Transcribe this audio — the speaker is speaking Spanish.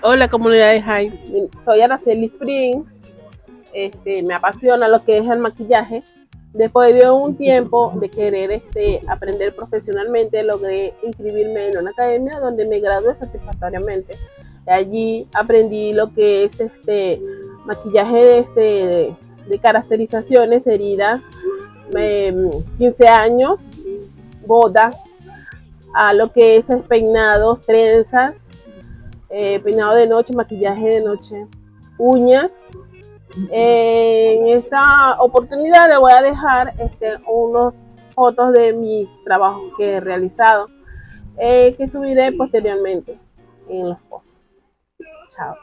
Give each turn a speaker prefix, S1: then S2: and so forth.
S1: Hola comunidad de Jaime, soy Araceli Spring, este, me apasiona lo que es el maquillaje. Después de un tiempo de querer este, aprender profesionalmente, logré inscribirme en una academia donde me gradué satisfactoriamente. Allí aprendí lo que es este maquillaje este, de, de caracterizaciones, heridas, 15 em, años, boda, a lo que es peinados, trenzas, eh, peinado de noche, maquillaje de noche, uñas. en esta oportunidad le voy a dejar este, unos fotos de mis trabajos que he realizado, eh, que subiré posteriormente en los posts. Chao.